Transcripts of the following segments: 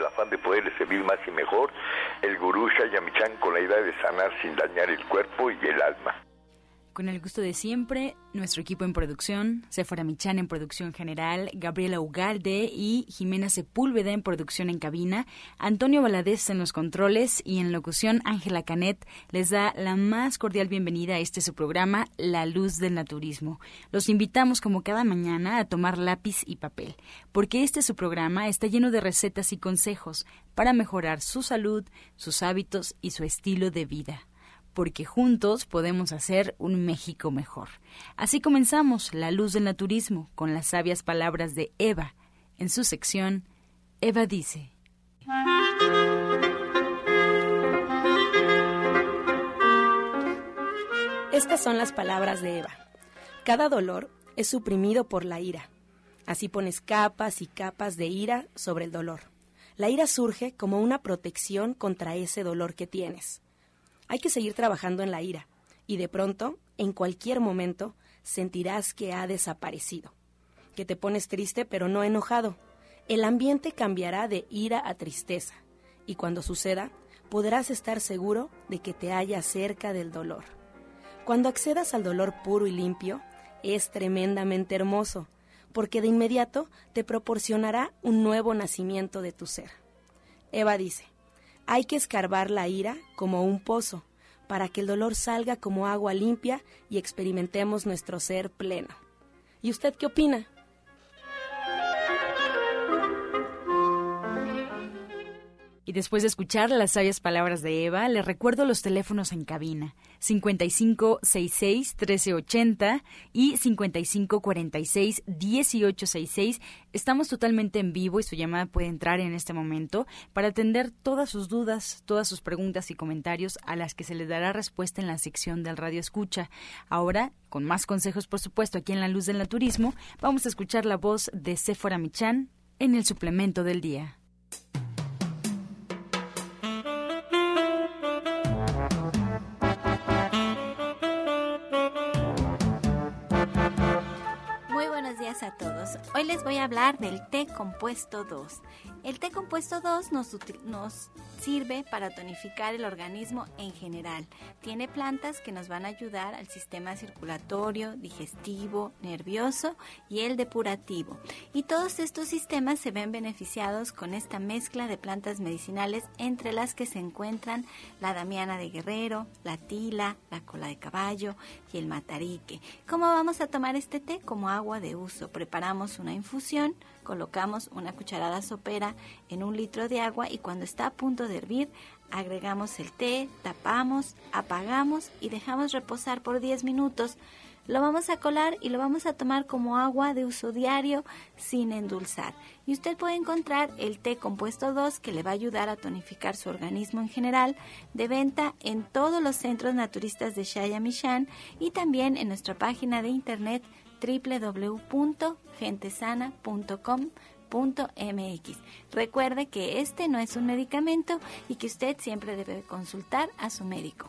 el afán de poderle servir más y mejor, el gurú Shayamichan con la idea de sanar sin dañar el cuerpo y el alma. Con el gusto de siempre, nuestro equipo en producción, Sephora Michan en producción general, Gabriela Ugalde y Jimena Sepúlveda en producción en cabina, Antonio Valadez en los controles y en locución Ángela Canet les da la más cordial bienvenida a este su programa, La Luz del Naturismo. Los invitamos como cada mañana a tomar lápiz y papel, porque este su programa está lleno de recetas y consejos para mejorar su salud, sus hábitos y su estilo de vida porque juntos podemos hacer un México mejor. Así comenzamos La Luz del Naturismo con las sabias palabras de Eva. En su sección, Eva dice. Estas son las palabras de Eva. Cada dolor es suprimido por la ira. Así pones capas y capas de ira sobre el dolor. La ira surge como una protección contra ese dolor que tienes. Hay que seguir trabajando en la ira y de pronto, en cualquier momento, sentirás que ha desaparecido, que te pones triste pero no enojado. El ambiente cambiará de ira a tristeza y cuando suceda, podrás estar seguro de que te halla cerca del dolor. Cuando accedas al dolor puro y limpio, es tremendamente hermoso, porque de inmediato te proporcionará un nuevo nacimiento de tu ser. Eva dice, hay que escarbar la ira como un pozo, para que el dolor salga como agua limpia y experimentemos nuestro ser pleno. ¿Y usted qué opina? Y después de escuchar las sabias palabras de Eva, le recuerdo los teléfonos en cabina: 5566-1380 y 5546-1866. Estamos totalmente en vivo y su llamada puede entrar en este momento para atender todas sus dudas, todas sus preguntas y comentarios a las que se les dará respuesta en la sección del Radio Escucha. Ahora, con más consejos, por supuesto, aquí en La Luz del Naturismo, vamos a escuchar la voz de Sephora Michan en el suplemento del día. A todos. Hoy les voy a hablar del té compuesto 2. El té compuesto 2 nos, nos sirve para tonificar el organismo en general. Tiene plantas que nos van a ayudar al sistema circulatorio, digestivo, nervioso y el depurativo. Y todos estos sistemas se ven beneficiados con esta mezcla de plantas medicinales entre las que se encuentran la damiana de guerrero, la tila, la cola de caballo y el matarique. ¿Cómo vamos a tomar este té? Como agua de uso. Preparamos una infusión colocamos una cucharada sopera en un litro de agua y cuando está a punto de hervir agregamos el té, tapamos, apagamos y dejamos reposar por 10 minutos. Lo vamos a colar y lo vamos a tomar como agua de uso diario sin endulzar. Y usted puede encontrar el té compuesto 2 que le va a ayudar a tonificar su organismo en general de venta en todos los centros naturistas de Shayamishan y también en nuestra página de internet www.gentesana.com.mx. Recuerde que este no es un medicamento y que usted siempre debe consultar a su médico.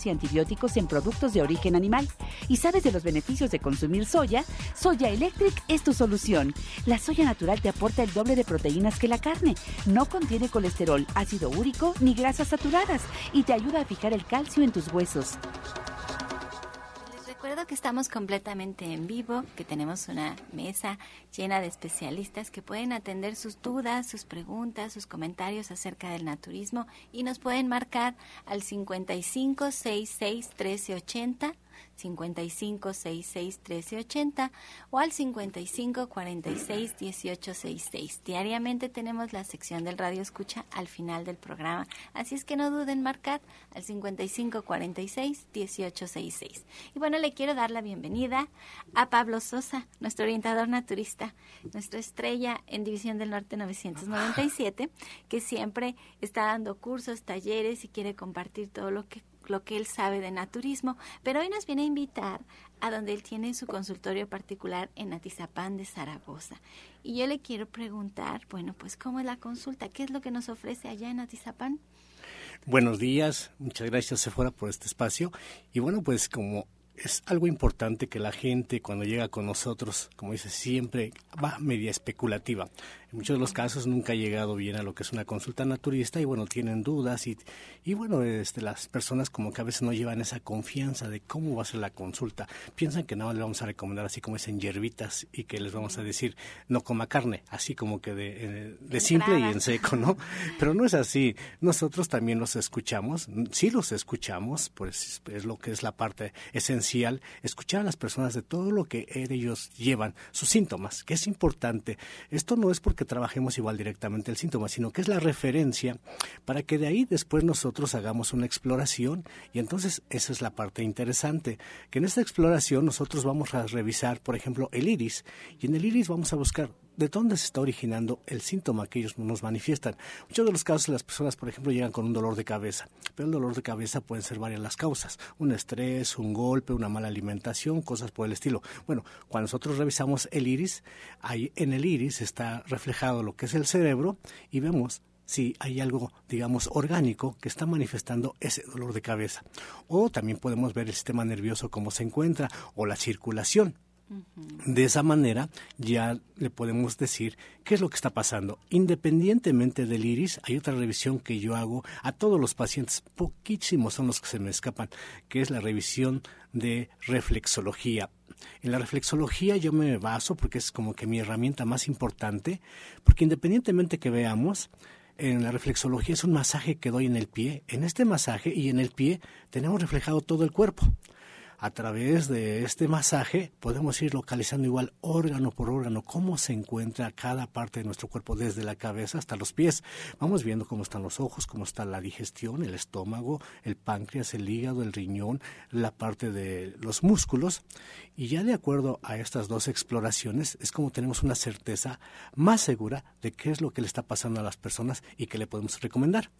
y antibióticos en productos de origen animal. ¿Y sabes de los beneficios de consumir soya? Soya Electric es tu solución. La soya natural te aporta el doble de proteínas que la carne. No contiene colesterol, ácido úrico ni grasas saturadas y te ayuda a fijar el calcio en tus huesos. Recuerdo que estamos completamente en vivo, que tenemos una mesa llena de especialistas que pueden atender sus dudas, sus preguntas, sus comentarios acerca del naturismo y nos pueden marcar al 55 66 13 80 55 66 1380 o al 55 46 18 66. Diariamente tenemos la sección del radio escucha al final del programa, así es que no duden marcar al 55 46 18 66. Y bueno, le quiero dar la bienvenida a Pablo Sosa, nuestro orientador naturista, nuestra estrella en División del Norte 997, que siempre está dando cursos, talleres y quiere compartir todo lo que lo que él sabe de naturismo, pero hoy nos viene a invitar a donde él tiene su consultorio particular en Atizapán de Zaragoza. Y yo le quiero preguntar, bueno, pues ¿cómo es la consulta? ¿Qué es lo que nos ofrece allá en Atizapán? Buenos días, muchas gracias Sephora por este espacio. Y bueno, pues como es algo importante que la gente cuando llega con nosotros, como dice, siempre va media especulativa. En muchos de los casos nunca ha llegado bien a lo que es una consulta naturista y bueno, tienen dudas y, y bueno, este, las personas como que a veces no llevan esa confianza de cómo va a ser la consulta. Piensan que no le vamos a recomendar así como es en hierbitas y que les vamos a decir no coma carne, así como que de, eh, de simple y en seco, ¿no? Pero no es así. Nosotros también los escuchamos, sí los escuchamos, pues es lo que es la parte esencial, escuchar a las personas de todo lo que ellos llevan, sus síntomas, que es importante. Esto no es porque trabajemos igual directamente el síntoma, sino que es la referencia para que de ahí después nosotros hagamos una exploración. Y entonces esa es la parte interesante, que en esta exploración nosotros vamos a revisar, por ejemplo, el iris y en el iris vamos a buscar de dónde se está originando el síntoma que ellos nos manifiestan. Muchos de los casos las personas, por ejemplo, llegan con un dolor de cabeza, pero el dolor de cabeza pueden ser varias las causas, un estrés, un golpe, una mala alimentación, cosas por el estilo. Bueno, cuando nosotros revisamos el iris, ahí en el iris está reflejado lo que es el cerebro y vemos si hay algo, digamos, orgánico que está manifestando ese dolor de cabeza. O también podemos ver el sistema nervioso cómo se encuentra o la circulación. De esa manera ya le podemos decir qué es lo que está pasando. Independientemente del iris, hay otra revisión que yo hago a todos los pacientes, poquísimos son los que se me escapan, que es la revisión de reflexología. En la reflexología yo me baso porque es como que mi herramienta más importante, porque independientemente que veamos, en la reflexología es un masaje que doy en el pie. En este masaje y en el pie tenemos reflejado todo el cuerpo a través de este masaje podemos ir localizando igual órgano por órgano cómo se encuentra cada parte de nuestro cuerpo desde la cabeza hasta los pies. Vamos viendo cómo están los ojos, cómo está la digestión, el estómago, el páncreas, el hígado, el riñón, la parte de los músculos y ya de acuerdo a estas dos exploraciones es como tenemos una certeza más segura de qué es lo que le está pasando a las personas y qué le podemos recomendar.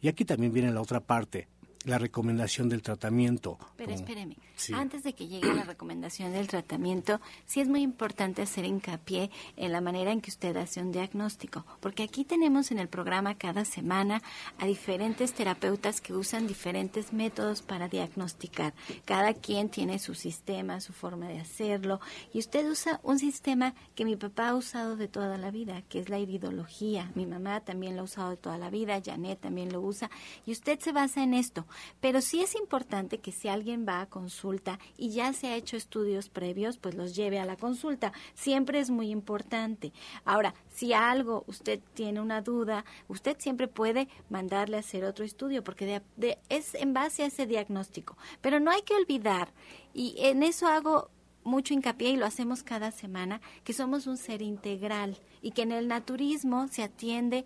Y aquí también viene la otra parte, la recomendación del tratamiento. Pero espéreme, antes de que llegue la recomendación del tratamiento, sí es muy importante hacer hincapié en la manera en que usted hace un diagnóstico, porque aquí tenemos en el programa cada semana a diferentes terapeutas que usan diferentes métodos para diagnosticar. Cada quien tiene su sistema, su forma de hacerlo, y usted usa un sistema que mi papá ha usado de toda la vida, que es la iridología. Mi mamá también lo ha usado de toda la vida, Janet también lo usa, y usted se basa en esto. Pero sí es importante que si alguien va a consulta y ya se ha hecho estudios previos, pues los lleve a la consulta. Siempre es muy importante. Ahora, si algo usted tiene una duda, usted siempre puede mandarle a hacer otro estudio porque es en base a ese diagnóstico. Pero no hay que olvidar, y en eso hago mucho hincapié y lo hacemos cada semana, que somos un ser integral y que en el naturismo se atiende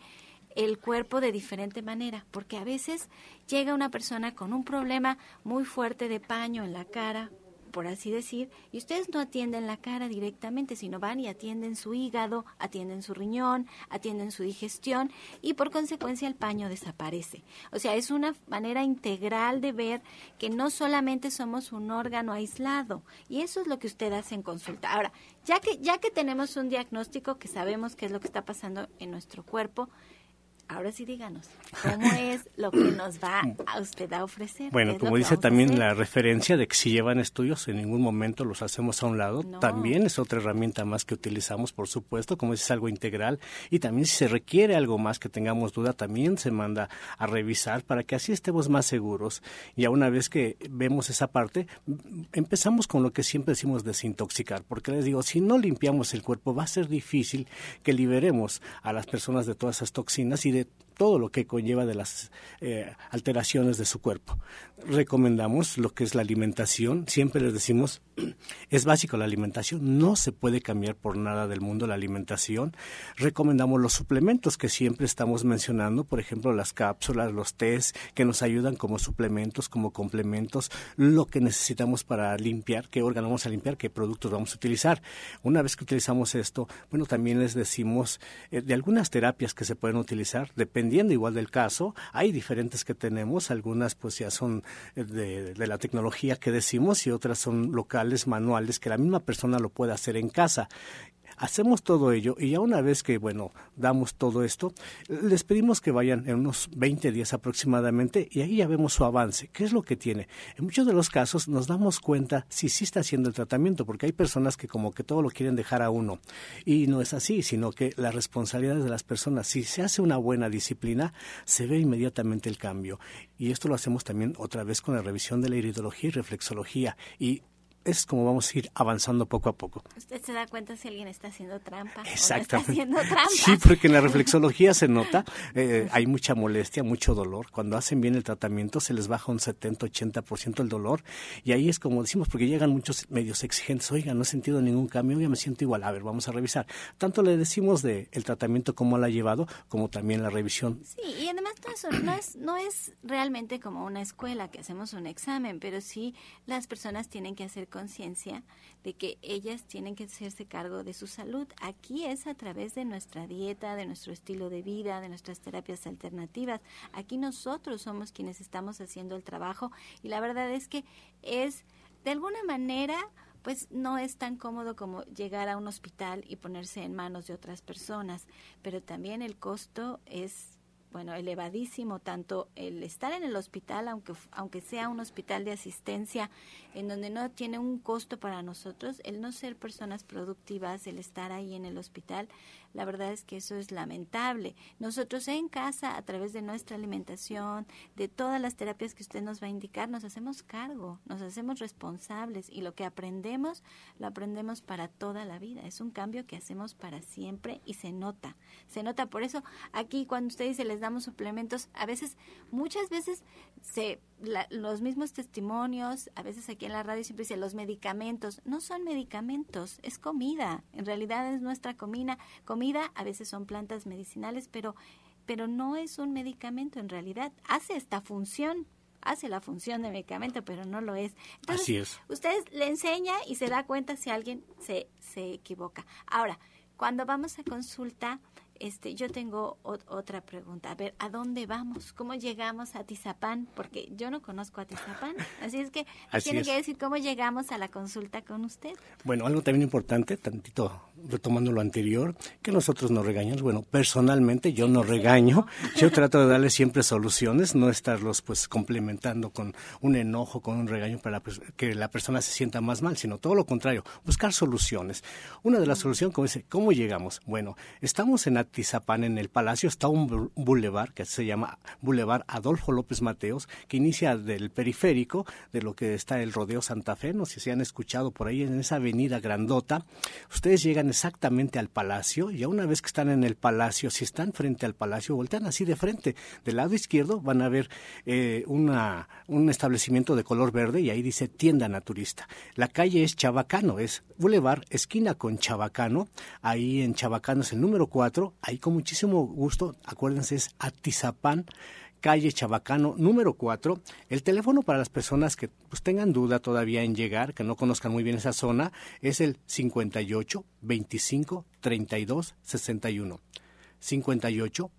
el cuerpo de diferente manera, porque a veces llega una persona con un problema muy fuerte de paño en la cara, por así decir, y ustedes no atienden la cara directamente, sino van y atienden su hígado, atienden su riñón, atienden su digestión y por consecuencia el paño desaparece. O sea, es una manera integral de ver que no solamente somos un órgano aislado y eso es lo que usted hace en consulta. Ahora, ya que ya que tenemos un diagnóstico que sabemos qué es lo que está pasando en nuestro cuerpo, Ahora sí díganos, ¿cómo es lo que nos va a usted a ofrecer? Bueno, como dice también la referencia de que si llevan estudios en ningún momento los hacemos a un lado, también es otra herramienta más que utilizamos, por supuesto, como es algo integral y también si se requiere algo más que tengamos duda, también se manda a revisar para que así estemos más seguros. Y a una vez que vemos esa parte, empezamos con lo que siempre decimos desintoxicar, porque les digo, si no limpiamos el cuerpo va a ser difícil que liberemos a las personas de todas esas toxinas y it todo lo que conlleva de las eh, alteraciones de su cuerpo. Recomendamos lo que es la alimentación, siempre les decimos, es básico la alimentación, no se puede cambiar por nada del mundo la alimentación. Recomendamos los suplementos que siempre estamos mencionando, por ejemplo, las cápsulas, los test que nos ayudan como suplementos, como complementos, lo que necesitamos para limpiar, qué órgano vamos a limpiar, qué productos vamos a utilizar. Una vez que utilizamos esto, bueno, también les decimos eh, de algunas terapias que se pueden utilizar, dependiendo igual del caso. Hay diferentes que tenemos, algunas pues ya son eh, de, de la tecnología que decimos y otras son locales, manuales, que la misma persona lo puede hacer en casa. Hacemos todo ello y ya una vez que, bueno, damos todo esto, les pedimos que vayan en unos 20 días aproximadamente y ahí ya vemos su avance. ¿Qué es lo que tiene? En muchos de los casos nos damos cuenta si sí está haciendo el tratamiento, porque hay personas que como que todo lo quieren dejar a uno. Y no es así, sino que las responsabilidades de las personas, si se hace una buena disciplina, se ve inmediatamente el cambio. Y esto lo hacemos también otra vez con la revisión de la iridología y reflexología. Y es como vamos a ir avanzando poco a poco. Usted se da cuenta si alguien está haciendo trampa. Exactamente. O está haciendo trampa. Sí, porque en la reflexología se nota, eh, hay mucha molestia, mucho dolor. Cuando hacen bien el tratamiento se les baja un 70-80% el dolor. Y ahí es como decimos, porque llegan muchos medios exigentes. Oiga, no he sentido ningún cambio, ya me siento igual. A ver, vamos a revisar. Tanto le decimos de el tratamiento, cómo lo ha llevado, como también la revisión. Sí, y además no es, no es, no es realmente como una escuela que hacemos un examen, pero sí las personas tienen que hacer conciencia de que ellas tienen que hacerse cargo de su salud. Aquí es a través de nuestra dieta, de nuestro estilo de vida, de nuestras terapias alternativas. Aquí nosotros somos quienes estamos haciendo el trabajo y la verdad es que es de alguna manera pues no es tan cómodo como llegar a un hospital y ponerse en manos de otras personas, pero también el costo es bueno, elevadísimo, tanto el estar en el hospital, aunque, aunque sea un hospital de asistencia, en donde no tiene un costo para nosotros, el no ser personas productivas, el estar ahí en el hospital, la verdad es que eso es lamentable. Nosotros en casa, a través de nuestra alimentación, de todas las terapias que usted nos va a indicar, nos hacemos cargo, nos hacemos responsables y lo que aprendemos, lo aprendemos para toda la vida. Es un cambio que hacemos para siempre y se nota. Se nota. Por eso aquí cuando usted dice les damos suplementos, a veces, muchas veces se, los mismos testimonios, a veces aquí en la radio siempre dice los medicamentos, no son medicamentos, es comida. En realidad es nuestra comida, comida a veces son plantas medicinales, pero, pero no es un medicamento en realidad. Hace esta función, hace la función de medicamento, pero no lo es. Entonces, Así es. Usted le enseña y se da cuenta si alguien se, se equivoca. Ahora, cuando vamos a consulta, este, yo tengo otra pregunta. A ver, ¿a dónde vamos? ¿Cómo llegamos a Tizapán? Porque yo no conozco a Tizapán. Así es que Así tiene es. que decir cómo llegamos a la consulta con usted. Bueno, algo también importante, tantito retomando lo anterior, que nosotros nos regañamos. Bueno, personalmente yo no regaño, yo trato de darle siempre soluciones, no estarlos pues complementando con un enojo, con un regaño para pers- que la persona se sienta más mal, sino todo lo contrario, buscar soluciones. Una de las soluciones, como dice, ¿cómo llegamos? Bueno, estamos en Atizapán, en el Palacio, está un bu- bulevar que se llama Boulevard Adolfo López Mateos, que inicia del periférico, de lo que está el Rodeo Santa Fe, no sé si han escuchado por ahí en esa avenida grandota. Ustedes llegan exactamente al palacio y una vez que están en el palacio, si están frente al palacio, voltean así de frente. Del lado izquierdo van a ver eh, una, un establecimiento de color verde y ahí dice tienda naturista. La calle es Chabacano, es Boulevard, esquina con Chabacano. Ahí en Chabacano es el número 4. Ahí con muchísimo gusto, acuérdense, es Atizapán calle Chabacano número 4. El teléfono para las personas que pues, tengan duda todavía en llegar, que no conozcan muy bien esa zona, es el 58 25 32 61. 58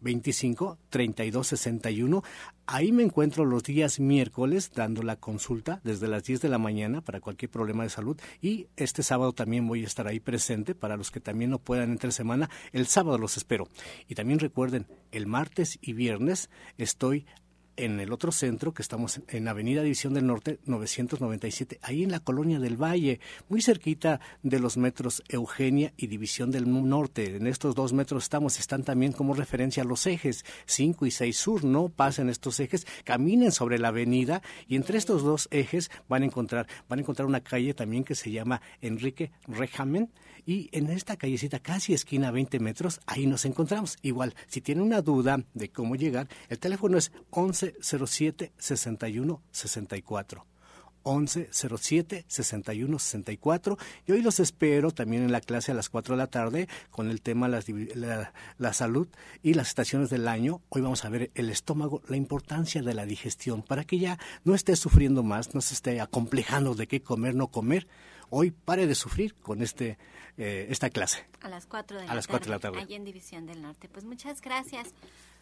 25 32 61. Ahí me encuentro los días miércoles dando la consulta desde las 10 de la mañana para cualquier problema de salud y este sábado también voy a estar ahí presente para los que también no puedan entre semana. El sábado los espero. Y también recuerden, el martes y viernes estoy en el otro centro, que estamos en Avenida División del Norte 997, ahí en la Colonia del Valle, muy cerquita de los metros Eugenia y División del Norte. En estos dos metros estamos, están también como referencia los ejes 5 y 6 sur, no pasen estos ejes, caminen sobre la avenida y entre estos dos ejes van a encontrar, van a encontrar una calle también que se llama Enrique Rejamen y en esta callecita, casi esquina 20 metros, ahí nos encontramos. Igual, si tiene una duda de cómo llegar, el teléfono es 1107 61 64. 1107 6164 y hoy los espero también en la clase a las 4 de la tarde con el tema la, la, salud y las estaciones del año. Hoy vamos a ver el estómago, la importancia de la digestión para que ya no esté sufriendo más, no se esté acomplejando de qué comer, no comer. Hoy pare de sufrir con este eh, esta clase. A las 4 de, a las 4 de la tarde. Allí en División del Norte. Pues muchas gracias,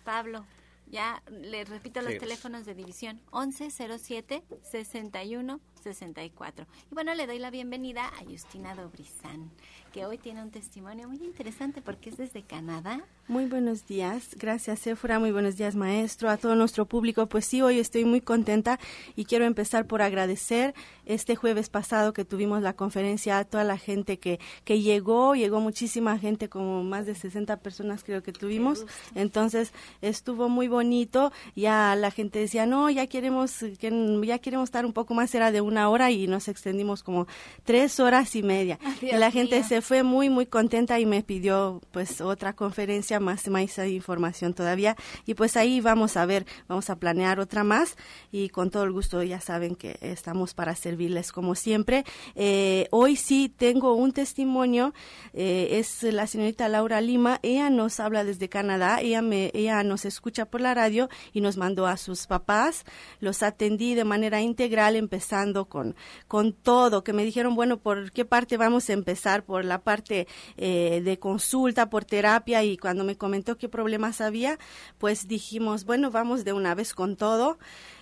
Pablo. Ya le repito los teléfonos de división. 1107 61 64. Y bueno, le doy la bienvenida a Justina Dobrizán, que hoy tiene un testimonio muy interesante porque es desde Canadá. Muy buenos días, gracias Sephora, muy buenos días maestro, a todo nuestro público. Pues sí, hoy estoy muy contenta y quiero empezar por agradecer este jueves pasado que tuvimos la conferencia a toda la gente que, que llegó, llegó muchísima gente, como más de 60 personas creo que tuvimos. Entonces estuvo muy bonito, ya la gente decía, no, ya queremos, ya queremos estar un poco más, era de una hora y nos extendimos como tres horas y media. y la gente se fue muy, muy contenta y me pidió pues otra conferencia más, más información todavía. Y pues ahí vamos a ver, vamos a planear otra más y con todo el gusto ya saben que estamos para servirles como siempre. Eh, hoy sí tengo un testimonio, eh, es la señorita Laura Lima, ella nos habla desde Canadá, ella, me, ella nos escucha por la radio y nos mandó a sus papás, los atendí de manera integral empezando con, con todo, que me dijeron, bueno, ¿por qué parte vamos a empezar? Por la parte eh, de consulta, por terapia y cuando me comentó qué problemas había, pues dijimos, bueno, vamos de una vez con todo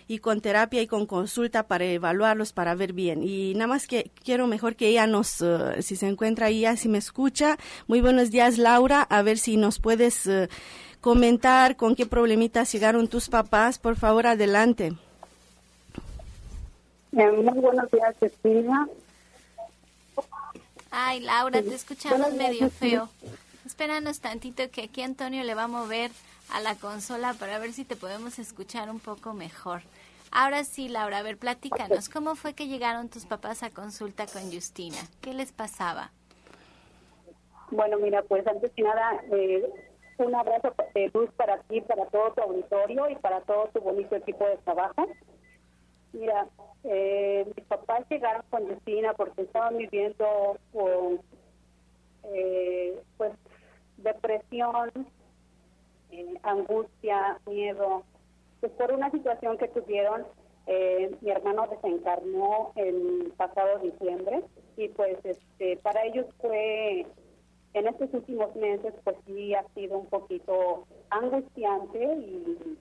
y con terapia y con consulta para evaluarlos, para ver bien. Y nada más que quiero mejor que ella nos, eh, si se encuentra ahí, si me escucha. Muy buenos días, Laura. A ver si nos puedes eh, comentar con qué problemitas llegaron tus papás. Por favor, adelante. Eh, muy buenos días, Cecilia. Ay, Laura, te escuchamos medio feo. Espéranos tantito que aquí Antonio le va a mover a la consola para ver si te podemos escuchar un poco mejor. Ahora sí, Laura, a ver, platícanos, ¿cómo fue que llegaron tus papás a consulta con Justina? ¿Qué les pasaba? Bueno, mira, pues antes que nada, eh, un abrazo de luz para ti, para todo tu auditorio y para todo tu bonito equipo de trabajo. Mira, eh, mis papás llegaron con Justina porque estaban viviendo con, eh, pues, depresión, eh, angustia, miedo, pues por una situación que tuvieron. Eh, mi hermano desencarnó el pasado diciembre y pues este para ellos fue en estos últimos meses pues sí ha sido un poquito angustiante y,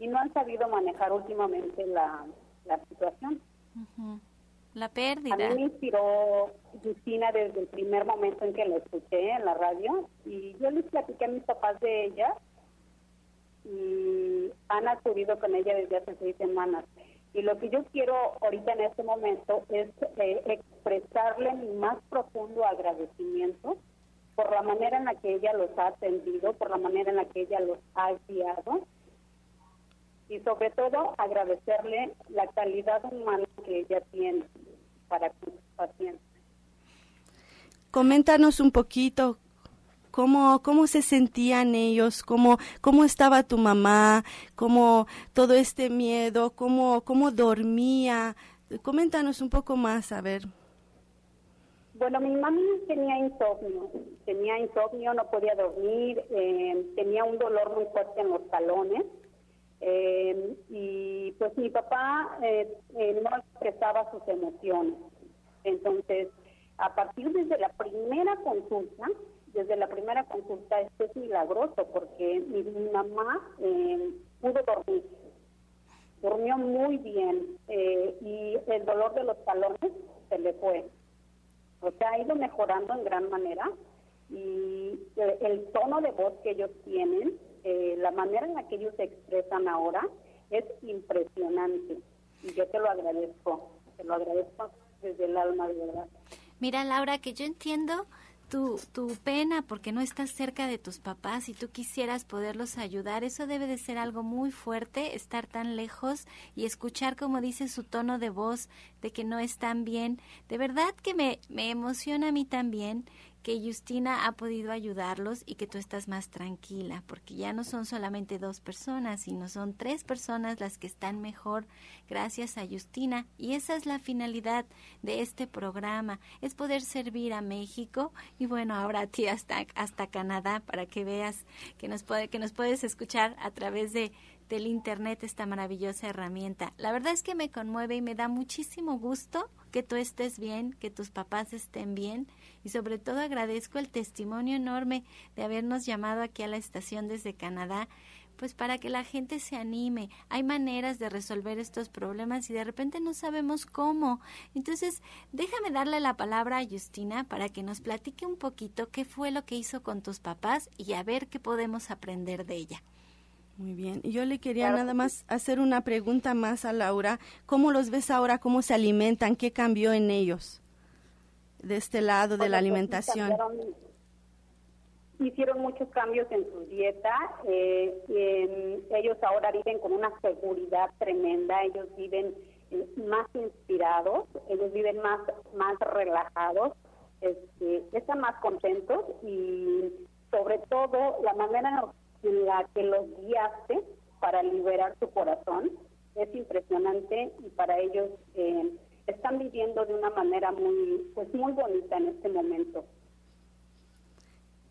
y no han sabido manejar últimamente la, la situación. La pérdida. A mí me inspiró Justina desde el primer momento en que la escuché en la radio y yo les platiqué a mis papás de ella y han acudido con ella desde hace seis semanas. Y lo que yo quiero ahorita en este momento es eh, expresarle mi más profundo agradecimiento por la manera en la que ella los ha atendido, por la manera en la que ella los ha guiado y sobre todo agradecerle la calidad humana que ella tiene para sus pacientes. Coméntanos un poquito cómo, cómo se sentían ellos, cómo, cómo estaba tu mamá, cómo todo este miedo, cómo, cómo dormía. Coméntanos un poco más, a ver. Bueno, mi mamá tenía insomnio, tenía insomnio, no podía dormir, eh, tenía un dolor muy fuerte en los talones eh, y pues mi papá eh, eh, no expresaba sus emociones. Entonces, a partir desde la primera consulta, desde la primera consulta, esto es milagroso porque mi, mamá pudo dormir, durmió muy bien y el dolor de los talones se le fue. O sea, ha ido mejorando en gran manera y el tono de voz que ellos tienen eh, la manera en la que ellos se expresan ahora Es impresionante y yo te lo agradezco, te lo agradezco desde el alma, de verdad. Mira, Laura, que yo entiendo tu, tu pena porque no estás cerca de tus papás y tú quisieras poderlos ayudar. Eso debe de ser algo muy fuerte, estar tan lejos y escuchar como dice su tono de voz de que no están bien. De verdad que me, me emociona a mí también que Justina ha podido ayudarlos y que tú estás más tranquila, porque ya no son solamente dos personas, sino son tres personas las que están mejor gracias a Justina. Y esa es la finalidad de este programa, es poder servir a México y bueno, ahora a ti hasta, hasta Canadá para que veas que nos, puede, que nos puedes escuchar a través de del Internet esta maravillosa herramienta. La verdad es que me conmueve y me da muchísimo gusto que tú estés bien, que tus papás estén bien y sobre todo agradezco el testimonio enorme de habernos llamado aquí a la estación desde Canadá pues para que la gente se anime. Hay maneras de resolver estos problemas y de repente no sabemos cómo. Entonces, déjame darle la palabra a Justina para que nos platique un poquito qué fue lo que hizo con tus papás y a ver qué podemos aprender de ella. Muy bien. Yo le quería nada más hacer una pregunta más a Laura. ¿Cómo los ves ahora? ¿Cómo se alimentan? ¿Qué cambió en ellos de este lado de la alimentación? hicieron muchos cambios en su dieta. Eh, ellos ahora viven con una seguridad tremenda. Ellos viven eh, más inspirados. Ellos viven más más relajados. Este, están más contentos y sobre todo la manera en la que los guiaste para liberar su corazón es impresionante y para ellos eh, están viviendo de una manera muy pues muy bonita en este momento.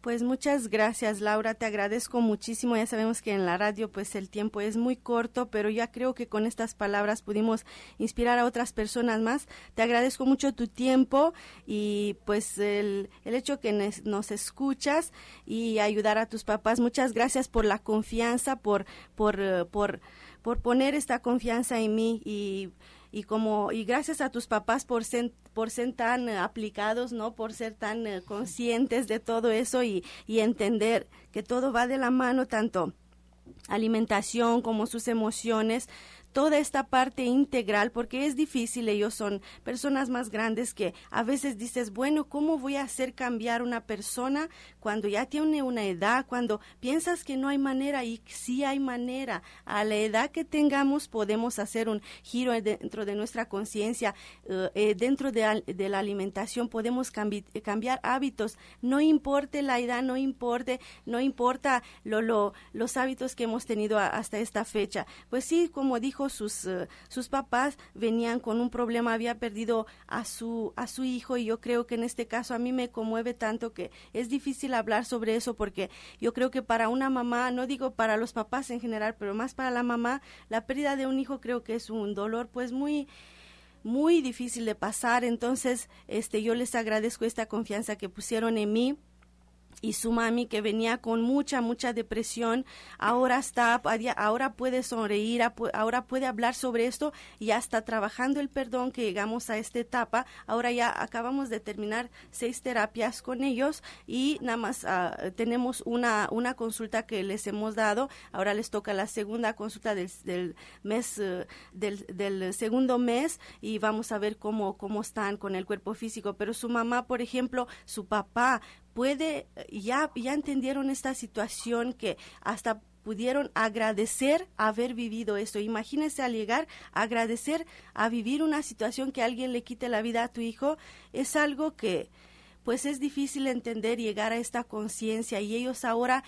Pues muchas gracias Laura, te agradezco muchísimo. Ya sabemos que en la radio pues el tiempo es muy corto, pero ya creo que con estas palabras pudimos inspirar a otras personas más. Te agradezco mucho tu tiempo y pues el, el hecho que nos escuchas y ayudar a tus papás. Muchas gracias por la confianza, por, por, por, por poner esta confianza en mí y y como y gracias a tus papás por ser, por ser tan eh, aplicados, ¿no? Por ser tan eh, conscientes de todo eso y, y entender que todo va de la mano tanto alimentación como sus emociones toda esta parte integral, porque es difícil, ellos son personas más grandes que a veces dices, bueno, ¿cómo voy a hacer cambiar una persona cuando ya tiene una edad, cuando piensas que no hay manera y sí hay manera? A la edad que tengamos podemos hacer un giro dentro de nuestra conciencia, eh, eh, dentro de, de, la alimentación podemos cambiar hábitos, no importe la edad, no importe, no importa lo, lo, los hábitos que hemos tenido hasta esta fecha. Pues sí, como dijo sus, eh, sus papás venían con un problema, había perdido a su, a su hijo y yo creo que en este caso a mí me conmueve tanto que es difícil hablar sobre eso porque yo creo que para una mamá, no digo para los papás en general, pero más para la mamá, la pérdida de un hijo creo que es un dolor pues muy muy difícil de pasar. Entonces este yo les agradezco esta confianza que pusieron en mí y su mami que venía con mucha mucha depresión ahora está ahora puede sonreír ahora puede hablar sobre esto ya está trabajando el perdón que llegamos a esta etapa. Ahora ya acabamos de terminar seis terapias con ellos y nada más ah, tenemos una una consulta que les hemos dado. Ahora les toca la segunda consulta del, del mes eh, del, del segundo mes y vamos a ver cómo cómo están con el cuerpo físico. Pero su mamá por ejemplo su papá puede, ya, ya entendieron esta situación que hasta pudieron agradecer haber vivido esto. Imagínense al llegar a agradecer a vivir una situación que alguien le quite la vida a tu hijo, es algo que pues es difícil entender, llegar a esta conciencia y ellos ahora,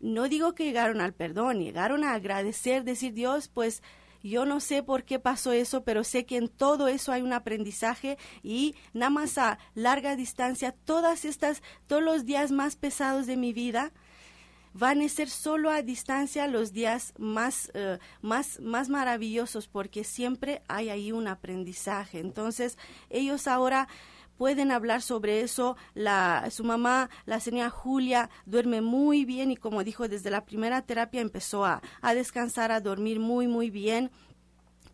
no digo que llegaron al perdón, llegaron a agradecer, decir Dios, pues yo no sé por qué pasó eso, pero sé que en todo eso hay un aprendizaje y nada más a larga distancia, todas estas, todos los días más pesados de mi vida, van a ser solo a distancia los días más, eh, más, más maravillosos porque siempre hay ahí un aprendizaje. Entonces, ellos ahora pueden hablar sobre eso. La, su mamá, la señora Julia, duerme muy bien y como dijo, desde la primera terapia empezó a, a descansar, a dormir muy, muy bien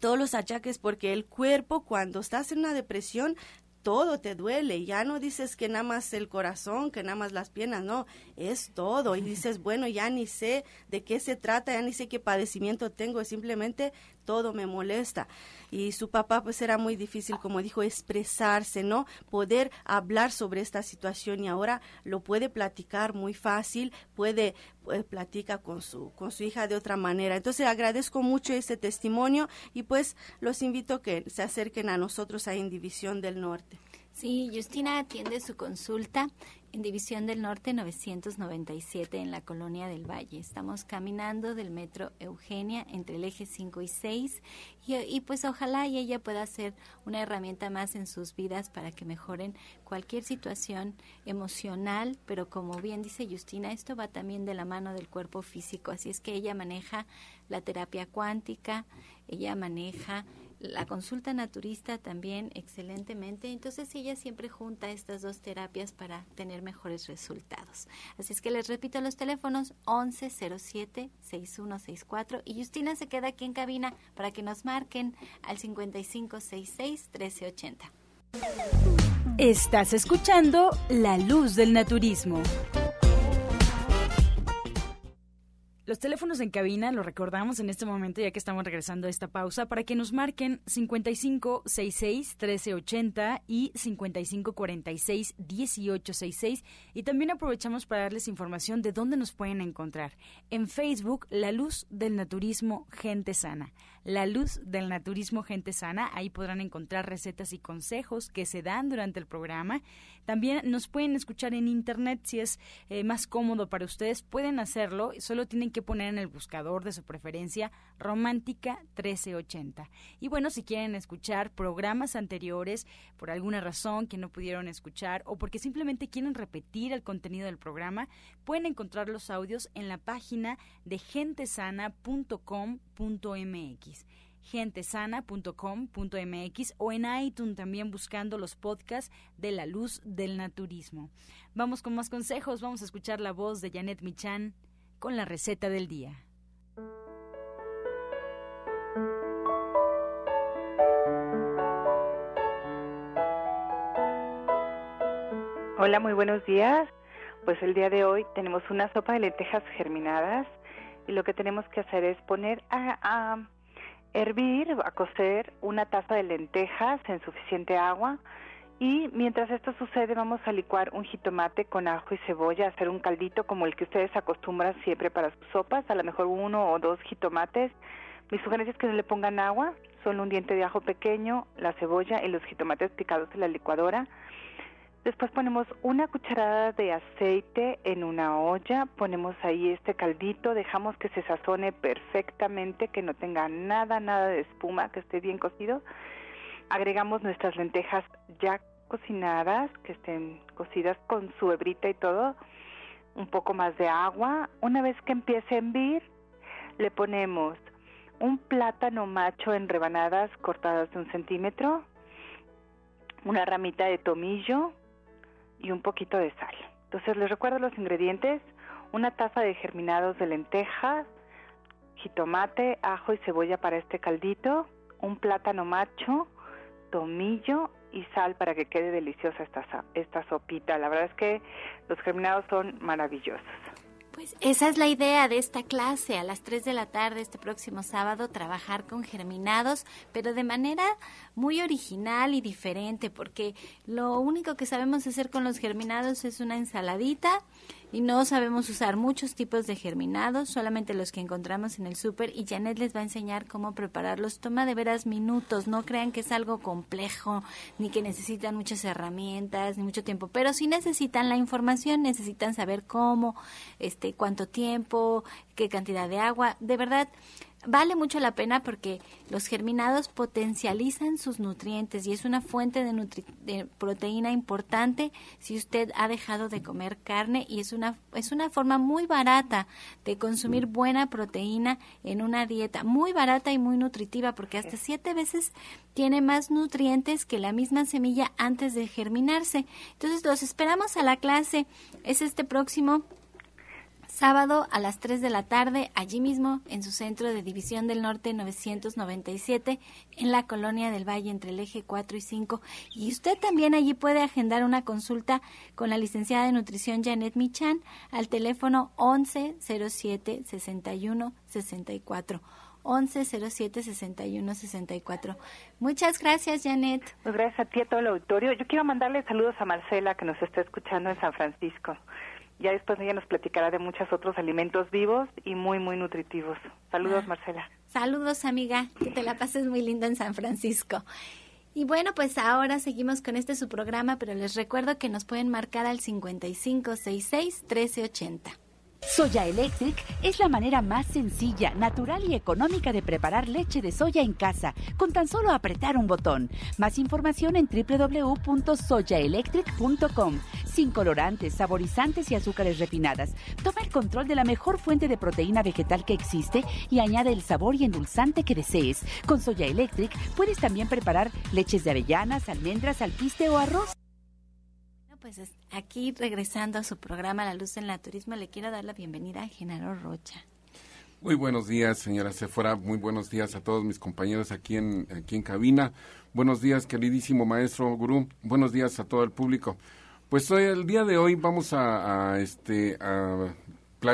todos los achaques porque el cuerpo cuando estás en una depresión todo te duele, ya no dices que nada más el corazón, que nada más las piernas, no, es todo. Y dices, bueno, ya ni sé de qué se trata, ya ni sé qué padecimiento tengo, simplemente todo me molesta. Y su papá pues era muy difícil, como dijo, expresarse, ¿no? Poder hablar sobre esta situación y ahora lo puede platicar muy fácil, puede, pues, platica con su, con su hija de otra manera. Entonces agradezco mucho este testimonio y pues los invito a que se acerquen a nosotros ahí en División del Norte. Sí, Justina atiende su consulta en División del Norte 997 en la Colonia del Valle. Estamos caminando del metro Eugenia entre el eje 5 y 6 y, pues ojalá y ella pueda ser una herramienta más en sus vidas para que mejoren cualquier situación emocional, pero como bien dice Justina, esto va también de la mano del cuerpo físico, así es que ella maneja la terapia cuántica, ella maneja la consulta naturista también excelentemente. Entonces ella siempre junta estas dos terapias para tener mejores resultados. Así es que les repito los teléfonos 1107-6164 y Justina se queda aquí en cabina para que nos marquen al 5566-1380. Estás escuchando La Luz del Naturismo. Los teléfonos en cabina los recordamos en este momento ya que estamos regresando a esta pausa para que nos marquen 5566 1380 y 5546 1866 y también aprovechamos para darles información de dónde nos pueden encontrar. En Facebook, La Luz del Naturismo Gente Sana. La Luz del Naturismo Gente Sana, ahí podrán encontrar recetas y consejos que se dan durante el programa. También nos pueden escuchar en internet si es eh, más cómodo para ustedes, pueden hacerlo, solo tienen que poner en el buscador de su preferencia Romántica 1380. Y bueno, si quieren escuchar programas anteriores por alguna razón que no pudieron escuchar o porque simplemente quieren repetir el contenido del programa, pueden encontrar los audios en la página de gentesana.com.mx gentesana.com.mx o en iTunes también buscando los podcasts de la luz del naturismo. Vamos con más consejos, vamos a escuchar la voz de Janet Michan con la receta del día. Hola, muy buenos días. Pues el día de hoy tenemos una sopa de lentejas germinadas y lo que tenemos que hacer es poner a, a hervir, a cocer una taza de lentejas en suficiente agua y mientras esto sucede vamos a licuar un jitomate con ajo y cebolla, hacer un caldito como el que ustedes acostumbran siempre para sus sopas, a lo mejor uno o dos jitomates. Mi sugerencia es que no le pongan agua, solo un diente de ajo pequeño, la cebolla y los jitomates picados en la licuadora. Después ponemos una cucharada de aceite en una olla, ponemos ahí este caldito, dejamos que se sazone perfectamente, que no tenga nada, nada de espuma, que esté bien cocido. Agregamos nuestras lentejas ya cocinadas, que estén cocidas con su hebrita y todo, un poco más de agua. Una vez que empiece a hervir, le ponemos un plátano macho en rebanadas cortadas de un centímetro, una ramita de tomillo y un poquito de sal. Entonces les recuerdo los ingredientes, una taza de germinados de lentejas, jitomate, ajo y cebolla para este caldito, un plátano macho, tomillo y sal para que quede deliciosa esta, esta sopita. La verdad es que los germinados son maravillosos. Pues esa es la idea de esta clase, a las 3 de la tarde este próximo sábado, trabajar con germinados, pero de manera muy original y diferente, porque lo único que sabemos hacer con los germinados es una ensaladita y no sabemos usar muchos tipos de germinados, solamente los que encontramos en el súper y Janet les va a enseñar cómo prepararlos. Toma de veras minutos, no crean que es algo complejo, ni que necesitan muchas herramientas, ni mucho tiempo, pero si necesitan la información, necesitan saber cómo, este, cuánto tiempo, qué cantidad de agua, de verdad vale mucho la pena porque los germinados potencializan sus nutrientes y es una fuente de, proteína importante si usted ha dejado de comer carne y es una, es una forma muy barata de consumir buena proteína en una dieta, muy barata y muy nutritiva porque hasta siete veces tiene más nutrientes que la misma semilla antes de germinarse. Entonces los esperamos a la clase, es este próximo Sábado a las 3 de la tarde, allí mismo, en su centro de División del Norte 997, en la colonia del Valle, entre el eje 4 y 5. Y usted también allí puede agendar una consulta con la licenciada de nutrición Janet Michan al teléfono 11 07 61 64. 11 07 61 64. Muchas gracias, Janet. Pues gracias a ti, a todo el auditorio. Yo quiero mandarle saludos a Marcela, que nos está escuchando en San Francisco. Ya después ella nos platicará de muchos otros alimentos vivos y muy, muy nutritivos. Saludos, Ah. Marcela. Saludos, amiga. Que te la pases muy linda en San Francisco. Y bueno, pues ahora seguimos con este su programa, pero les recuerdo que nos pueden marcar al 5566 1380. Soya Electric es la manera más sencilla, natural y económica de preparar leche de soya en casa, con tan solo apretar un botón. Más información en www.soyaelectric.com. Sin colorantes, saborizantes y azúcares refinadas. Toma el control de la mejor fuente de proteína vegetal que existe y añade el sabor y endulzante que desees. Con Soya Electric puedes también preparar leches de avellanas, almendras, alpiste o arroz. Pues es- aquí regresando a su programa La Luz en el Turismo, le quiero dar la bienvenida a Genaro Rocha. Muy buenos días, señora Sephora. Muy buenos días a todos mis compañeros aquí en, aquí en cabina. Buenos días, queridísimo maestro Gurú. Buenos días a todo el público. Pues hoy, el día de hoy vamos a, este, a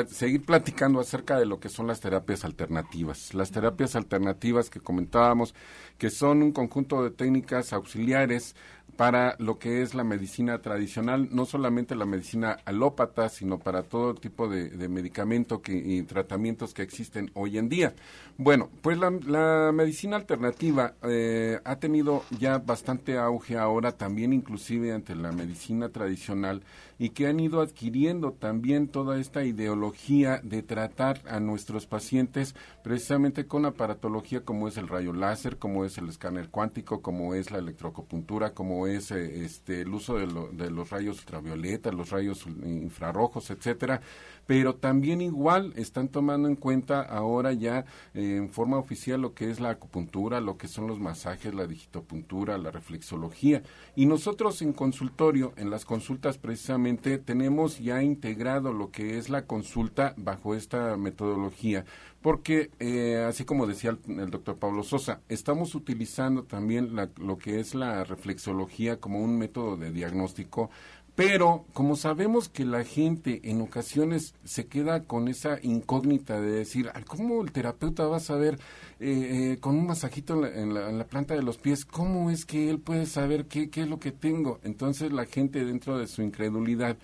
seguir platicando acerca de lo que son las terapias alternativas. Las terapias alternativas que comentábamos, que son un conjunto de técnicas auxiliares para lo que es la medicina tradicional, no solamente la medicina alópata, sino para todo tipo de, de medicamento que, y tratamientos que existen hoy en día. Bueno, pues la, medicina alternativa eh, ha tenido ya bastante auge ahora también inclusive ante la medicina tradicional y que han ido adquiriendo también toda esta ideología de tratar a nuestros pacientes precisamente con aparatología como es el rayo láser, como es el escáner cuántico, como es la electroacupuntura, como es eh, este el uso de, de los rayos ultravioleta, los rayos infrarrojos, etcétera, pero también igual están tomando en cuenta ahora ya eh, en forma oficial lo que es la acupuntura, lo que son los masajes, la digitopuntura, la reflexología. Y nosotros en consultorio, en las consultas precisamente, tenemos ya integrado lo que es la consulta bajo esta metodología, porque eh, así como decía el, el doctor Pablo Sosa, estamos utilizando también la- lo que es la reflexología como un método de diagnóstico pero como sabemos que la gente en ocasiones se queda con esa incógnita de decir, "Ay, ¿cómo el terapeuta va a saber eh, eh, con un masajito en la, en, la, en la planta de los pies, cómo es que él puede saber qué, qué es lo que tengo? Entonces la gente dentro de su incredulidad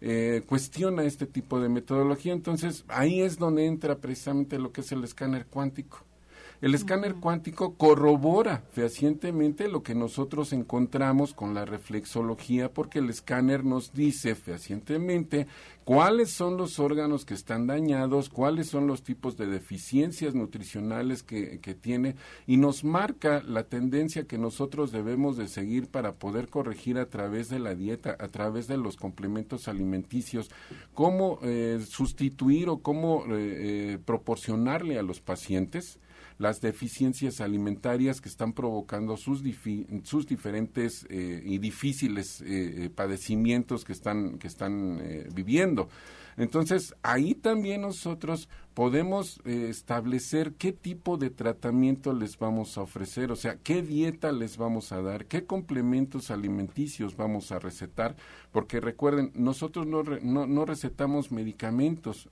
eh, cuestiona este tipo de metodología. Entonces ahí es donde entra precisamente lo que es el escáner cuántico. El escáner cuántico corrobora fehacientemente lo que nosotros encontramos con la reflexología porque el escáner nos dice fehacientemente cuáles son los órganos que están dañados, cuáles son los tipos de deficiencias nutricionales que, que tiene y nos marca la tendencia que nosotros debemos de seguir para poder corregir a través de la dieta, a través de los complementos alimenticios, cómo eh, sustituir o cómo eh, eh, proporcionarle a los pacientes las deficiencias alimentarias que están provocando sus, sus diferentes eh, y difíciles eh, eh, padecimientos que están, que están viviendo. Entonces, ahí también nosotros podemos establecer qué tipo de tratamiento les vamos a ofrecer, o sea, qué dieta les vamos a dar, qué complementos alimenticios vamos a recetar, porque recuerden, nosotros no, re- no, no recetamos medicamentos.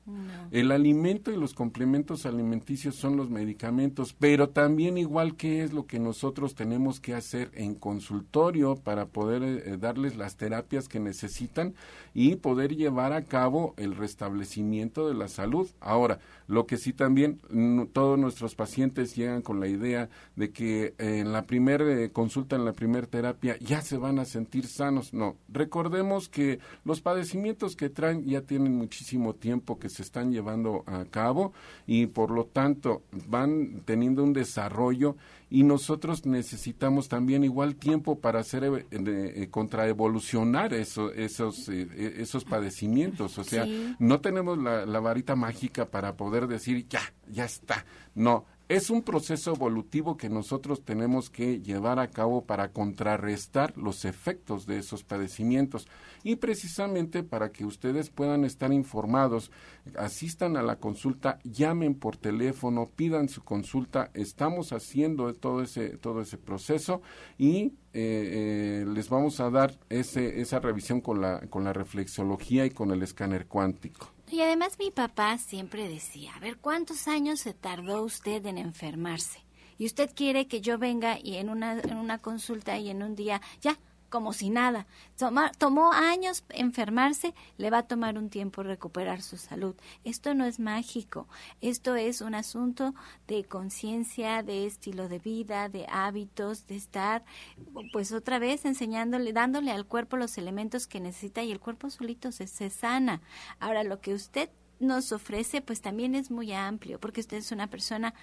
El alimento y los complementos alimenticios son los medicamentos, pero también igual que es lo que nosotros tenemos que hacer en consultorio para poder eh, darles las terapias que necesitan y poder llevar a cabo el restablecimiento de la salud. Ahora, lo que sí también todos nuestros pacientes llegan con la idea de que eh, en la primera consulta, en la primera terapia, ya se van a sentir sanos. No, recordemos que los padecimientos que traen ya tienen muchísimo tiempo que se están llevando a cabo y por lo tanto van teniendo un desarrollo y nosotros necesitamos también igual tiempo para hacer eh, eh, contraevolucionar eso, esos eh, eh, esos padecimientos o sea Sí. no tenemos la, la varita mágica para poder decir ya ya está no Es un proceso evolutivo que nosotros tenemos que llevar a cabo para contrarrestar los efectos de esos padecimientos. Y precisamente para que ustedes puedan estar informados, asistan a la consulta, llamen por teléfono, pidan su consulta, estamos haciendo todo ese todo ese proceso y eh, eh, les vamos a dar ese, esa revisión con la con la reflexología y con el escáner cuántico. Y además mi papá siempre decía, a ver, ¿cuántos años se tardó usted en enfermarse? Y usted quiere que yo venga y en una, en una consulta y en un día, ya, como si nada. tomó años enfermarse, le va a tomar un tiempo recuperar su salud. Esto no es mágico, esto es un asunto de conciencia, de estilo de vida, de hábitos, de estar, pues otra vez enseñándole, dándole al cuerpo los elementos que necesita y el cuerpo solito se, se sana. Ahora, lo que usted nos ofrece pues también es muy amplio porque usted es una persona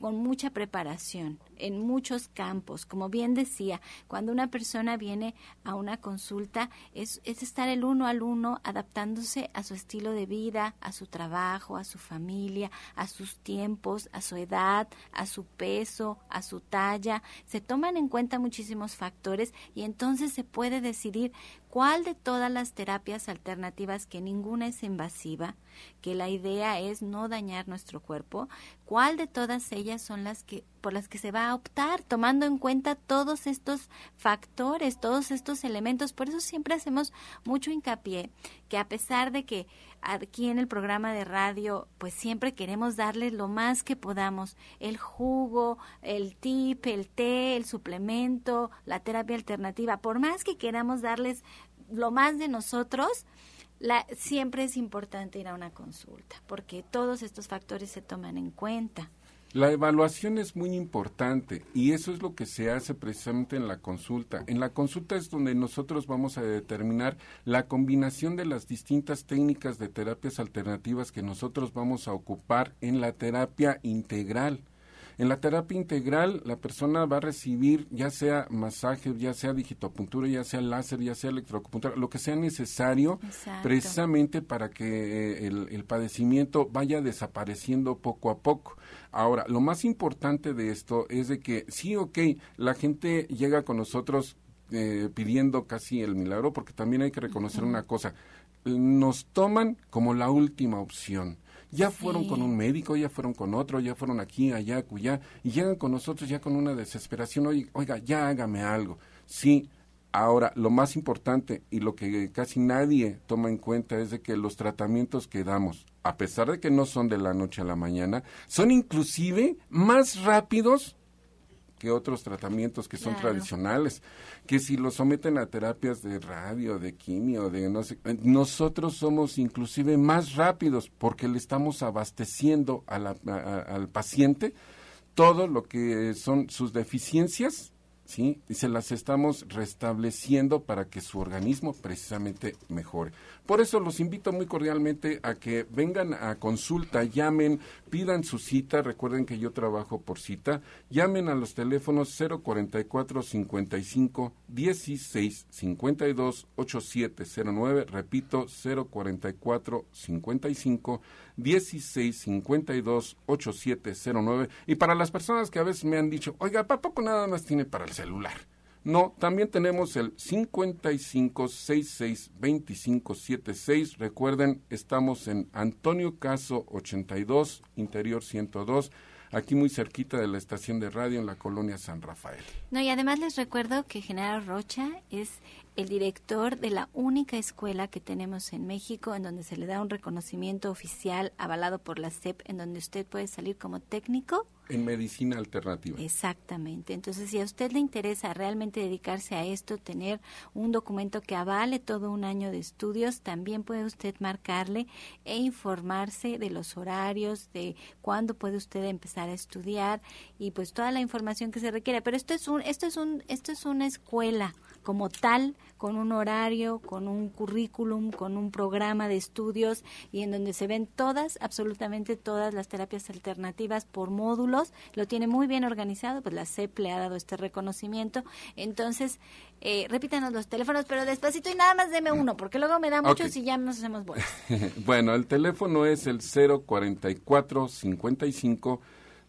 con mucha preparación en muchos campos. Como bien decía cuando una persona viene a una consulta es, es estar el uno al uno adaptándose a su estilo de vida a su trabajo a su familia a sus tiempos a su edad a su peso a su talla. Se toman en cuenta muchísimos factores y entonces se puede decidir cuál de todas las terapias alternativas, que ninguna es invasiva, que la idea es no dañar nuestro cuerpo, cuál de todas ellas son las que por las que se va a optar, tomando en cuenta todos estos factores, todos estos elementos. Por eso siempre hacemos mucho hincapié que a pesar de que aquí en el programa de radio, pues siempre queremos darles lo más que podamos, el jugo, el tip, el té, el suplemento, la terapia alternativa, por más que queramos darles lo más de nosotros, la, siempre es importante ir a una consulta, porque todos estos factores se toman en cuenta. La evaluación es muy importante y eso es lo que se hace precisamente en la consulta. En la consulta es donde nosotros vamos a determinar la combinación de las distintas técnicas de terapias alternativas que nosotros vamos a ocupar en la terapia integral. En la terapia integral, la persona va a recibir ya sea masaje, ya sea digitopuntura, ya sea láser, ya sea electroacupuntura, lo que sea necesario precisamente para que eh, el, el padecimiento vaya desapareciendo poco a poco. Ahora, lo más importante de esto es de que sí, ok, la gente llega con nosotros eh, pidiendo casi el milagro, porque también hay que reconocer una cosa, nos toman como la última opción. Ya fueron con un médico, ya fueron con otro, ya fueron aquí, allá, acullá, y llegan con nosotros ya con una desesperación, oiga, oiga ya hágame algo. Sí, Ahora, lo más importante y lo que casi nadie toma en cuenta es de que los tratamientos que damos, a pesar de que no son de la noche a la mañana, son inclusive más rápidos que otros tratamientos que son tradicionales, que si los someten a terapias de radio, de quimio, de no sé, nosotros somos inclusive más rápidos porque le estamos abasteciendo al paciente todo lo que son sus deficiencias ¿sí? Y se las estamos restableciendo para que su organismo precisamente mejore. Por eso los invito muy cordialmente a que vengan a consulta, llamen, pidan su cita, recuerden que yo trabajo por cita, llamen a los teléfonos 044 55 16 52 8709, repito 044 55 16 52 8709 y para las personas que a veces me han dicho, "Oiga, ¿para poco nada más tiene para el celular?" No, también tenemos el 55662576. Recuerden, estamos en Antonio Caso 82, Interior 102 aquí muy cerquita de la estación de radio en la colonia San Rafael. No, y además les recuerdo que General Rocha es el director de la única escuela que tenemos en México en donde se le da un reconocimiento oficial avalado por la SEP en donde usted puede salir como técnico en medicina alternativa. Exactamente. Entonces, si a usted le interesa realmente dedicarse a esto, tener un documento que avale todo un año de estudios, también puede usted marcarle e informarse de los horarios, de cuándo puede usted empezar a estudiar y pues toda la información que se requiere. Pero esto es un, esto es un, esto es una escuela como tal, con un horario, con un currículum, con un programa de estudios y en donde se ven todas, absolutamente todas las terapias alternativas por módulos. Lo tiene muy bien organizado, pues la CEP le ha dado este reconocimiento. Entonces, eh, repítanos los teléfonos, pero despacito y nada más deme uno, porque luego me da mucho si ya nos hacemos bolas. bueno, el teléfono es el 044 55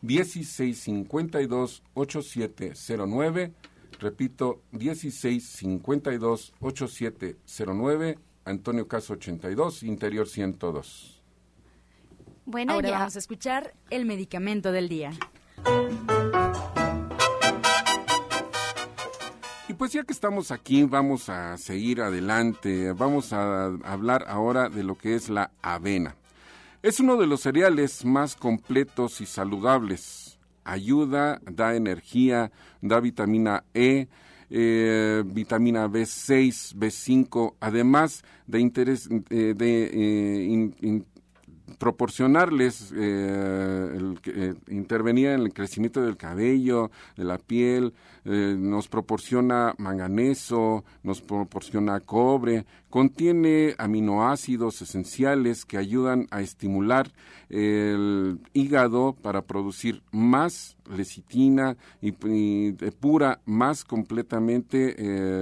1652-8709. Repito, 1652-8709. Antonio Caso 82, Interior 102. Bueno, Ahora vamos a escuchar el medicamento del día. Y pues ya que estamos aquí, vamos a seguir adelante. Vamos a hablar ahora de lo que es la avena. Es uno de los cereales más completos y saludables. Ayuda, da energía, da vitamina E, eh, vitamina B6, B5, además de interés eh, eh, proporcionarles, eh, eh, intervenía en el crecimiento del cabello, de la piel, eh, nos proporciona manganeso, nos proporciona cobre, contiene aminoácidos esenciales que ayudan a estimular el hígado para producir más lecitina y, depura más completamente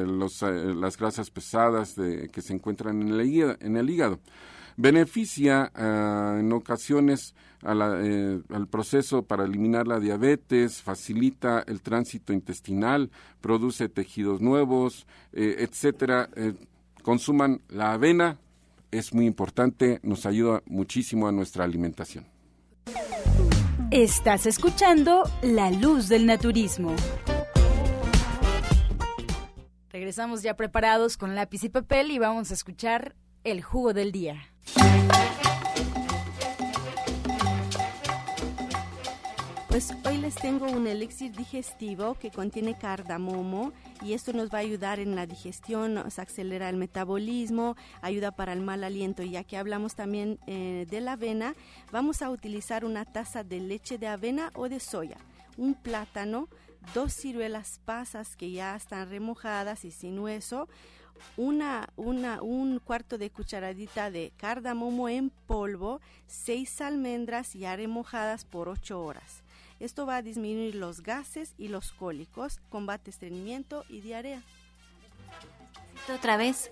las grasas pesadas que se encuentran en el, en el hígado. Beneficia ah, en ocasiones eh, al proceso para eliminar la diabetes, facilita el tránsito intestinal, produce tejidos nuevos, eh, etcétera. Eh, consuman la avena, es muy importante, nos ayuda muchísimo a nuestra alimentación. Estás escuchando La Luz del Naturismo. Regresamos ya preparados con lápiz y papel y vamos a escuchar el jugo del día. Pues hoy les tengo un elixir digestivo que contiene cardamomo y esto nos va a ayudar en la digestión, nos acelera el metabolismo, ayuda para el mal aliento. Y ya que hablamos también eh, de la avena, vamos a utilizar una taza de leche de avena o de soya, un plátano, dos ciruelas pasas que ya están remojadas y sin hueso, una, una, un cuarto de cucharadita de cardamomo en polvo, seis almendras ya remojadas por ocho horas. Esto va a disminuir los gases y los cólicos, combate estreñimiento y diarrea. Otra vez,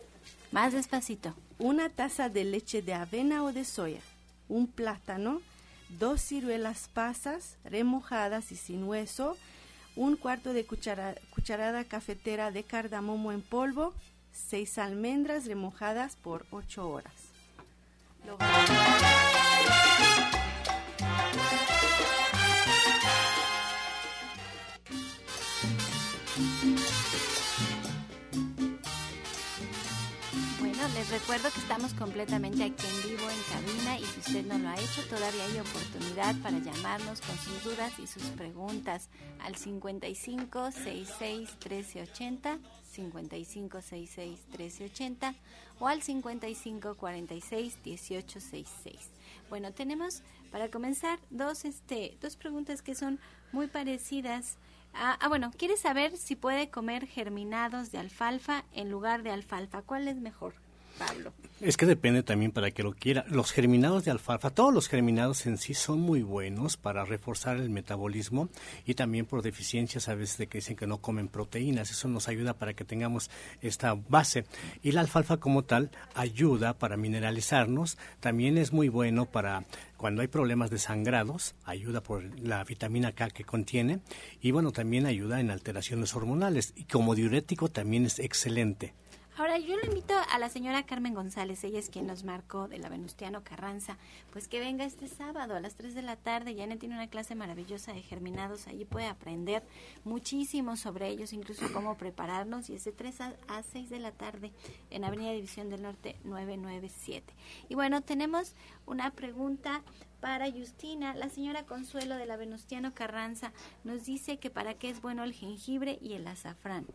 más despacito. Una taza de leche de avena o de soya, un plátano, dos ciruelas pasas remojadas y sin hueso, un cuarto de cucharada cafetera de cardamomo en polvo, seis almendras remojadas por ocho horas. Les recuerdo que estamos completamente aquí en vivo en cabina y si usted no lo ha hecho, todavía hay oportunidad para llamarnos con sus dudas y sus preguntas al 55 66 1380, 55 66 1380 o al 55 46 1866. Bueno, tenemos para comenzar dos este dos preguntas que son muy parecidas. Ah, ah, bueno, quiere saber si puede comer germinados de alfalfa en lugar de alfalfa. ¿Cuál es mejor? Es que depende también para que lo quiera. Los germinados de alfalfa, todos los germinados en sí son muy buenos para reforzar el metabolismo y también por deficiencias a veces de que dicen que no comen proteínas. Eso nos ayuda para que tengamos esta base. Y la alfalfa como tal ayuda para mineralizarnos. También es muy bueno para cuando hay problemas de sangrados, ayuda por la vitamina K que contiene y bueno, también ayuda en alteraciones hormonales y como diurético también es excelente. Ahora, yo le invito a la señora Carmen González, ella es quien nos marcó de la Venustiano Carranza, pues que venga este sábado a las 3 de la tarde. Janet tiene una clase maravillosa de germinados, allí puede aprender muchísimo sobre ellos, incluso cómo prepararnos, y es de 3 a, 6 de la tarde en Avenida División del Norte 997. Y bueno, tenemos una pregunta para Justina. La señora Consuelo de la Venustiano Carranza nos dice que para qué es bueno el jengibre y el azafrán.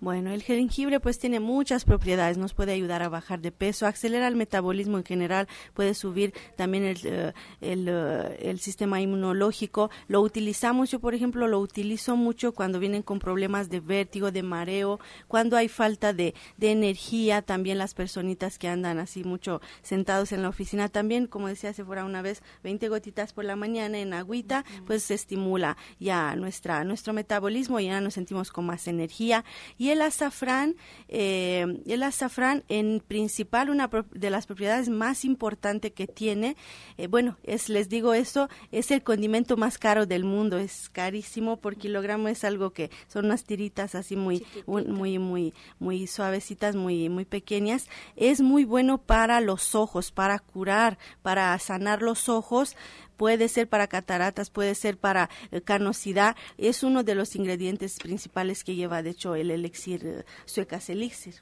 Bueno, el jengibre pues tiene muchas propiedades, nos puede ayudar a bajar de peso, acelera el metabolismo en general, puede subir también el, eh, eh, el, sistema inmunológico. Lo utilizamos, yo por ejemplo lo utilizo mucho cuando vienen con problemas de vértigo, de mareo, cuando hay falta de, de energía, también las personitas que andan así mucho sentados en la oficina, también como decía se fuera una vez, 20 gotitas por la mañana en agüita, pues se estimula ya nuestra, nuestro metabolismo, ya nos sentimos con más energía. Y Y el azafrán, eh, el azafrán en principal, una de las propiedades más importantes que tiene, eh, bueno, es, les digo esto, es el condimento más caro del mundo, es carísimo por kilogramo, es algo que son unas tiritas así muy, muy, muy, muy suavecitas, muy, muy pequeñas. Es muy bueno para los ojos, para curar, para sanar los ojos, ojos puede ser para cataratas, puede ser para eh, canosidad, es uno de los ingredientes principales que lleva, de hecho, el elixir eh, suecas elixir.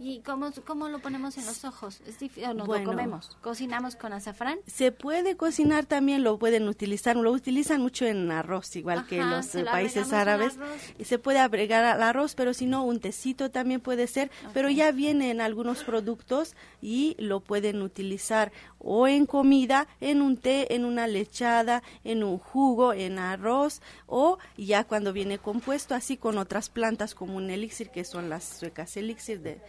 ¿Y cómo, cómo lo ponemos en los ojos? ¿Es ¿O nos lo comemos? ¿Cocinamos con azafrán? Se puede cocinar también, lo pueden utilizar, lo utilizan mucho en arroz, igual que los eh, países árabes. Se puede agregar al arroz, pero si no, un tecito también puede ser, pero ya vienen algunos productos y lo pueden utilizar o en comida, en un té, en una lechada, en un jugo, en arroz o ya cuando viene compuesto así con otras plantas como un elixir que son las suecas elixir de,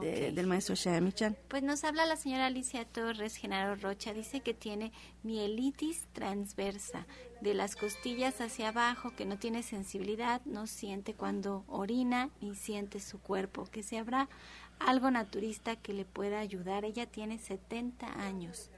del maestro Michan. Pues nos habla la señora Alicia Torres, Genaro Rocha, dice que tiene mielitis transversa, de las costillas hacia abajo, que no tiene sensibilidad, no siente cuando orina ni siente su cuerpo, que se habrá algo naturista que le pueda ayudar. Ella tiene 70 años.